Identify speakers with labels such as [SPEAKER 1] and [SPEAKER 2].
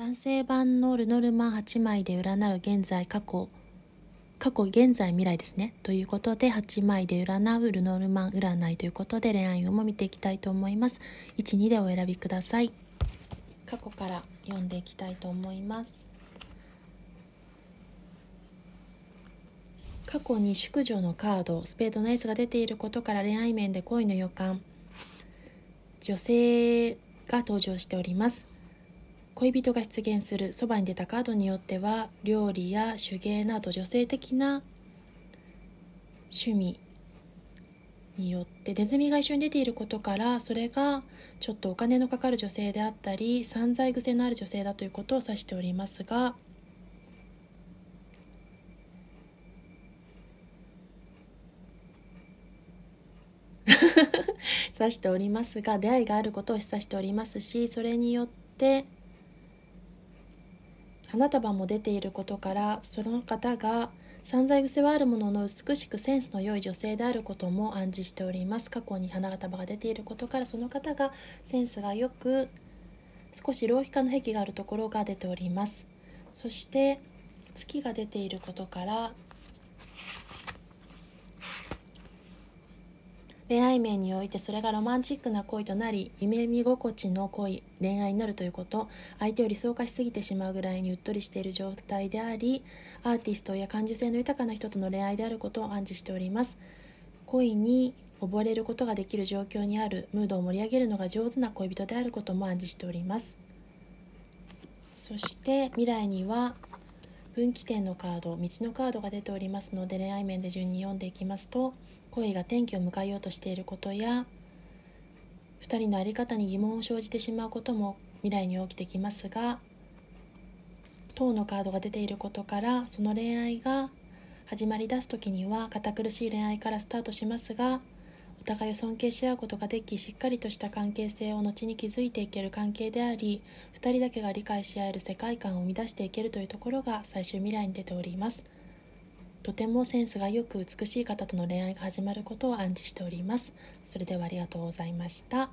[SPEAKER 1] 男性版のルノルマン8枚で占う現在過去過去現在未来ですね。ということで8枚で占うルノルマン占いということで恋愛運も見ていきたいと思います。12でお選びください。過去から読んでいきたいと思います。過去に淑女のカードスペードのエースが出ていることから恋愛面で恋の予感。女性が登場しております。恋人が出現するそばに出たカードによっては料理や手芸など女性的な趣味によってネズミが一緒に出ていることからそれがちょっとお金のかかる女性であったり散財癖のある女性だということを指しておりますが 指しておりますが出会いがあることを示唆しておりますしそれによって花束も出ていることからその方が散財癖はあるものの美しくセンスの良い女性であることも暗示しております。過去に花束が出ていることからその方がセンスがよく少し浪費家の癖があるところが出ております。そして月が出ていることから恋愛面においてそれがロマンチックな恋となり夢見心地の恋恋愛になるということ。相手を理想化しすぎてしまうぐらいにうっとりしている状態でありアーティストや感受性の豊かな人との恋愛であることを暗示しております。恋に溺れることができる状況にあるムードを盛り上げるのが上手な恋人であることも暗示しております。そして未来には分岐点のカード道のカードが出ておりますので恋愛面で順に読んでいきますと恋が転機を迎えようとしていることや2人の在り方に疑問を生じてしまうことも未来に起きてきますが塔のカードが出ていることからその恋愛が始まりだす時には堅苦しい恋愛からスタートしますが互いを尊敬し合うことができしっかりとした関係性を後に築いていける関係であり2人だけが理解し合える世界観を生み出していけるというところが最終未来に出ております。とてもセンスがよく美しい方との恋愛が始まることを暗示しております。それではありがとうございました。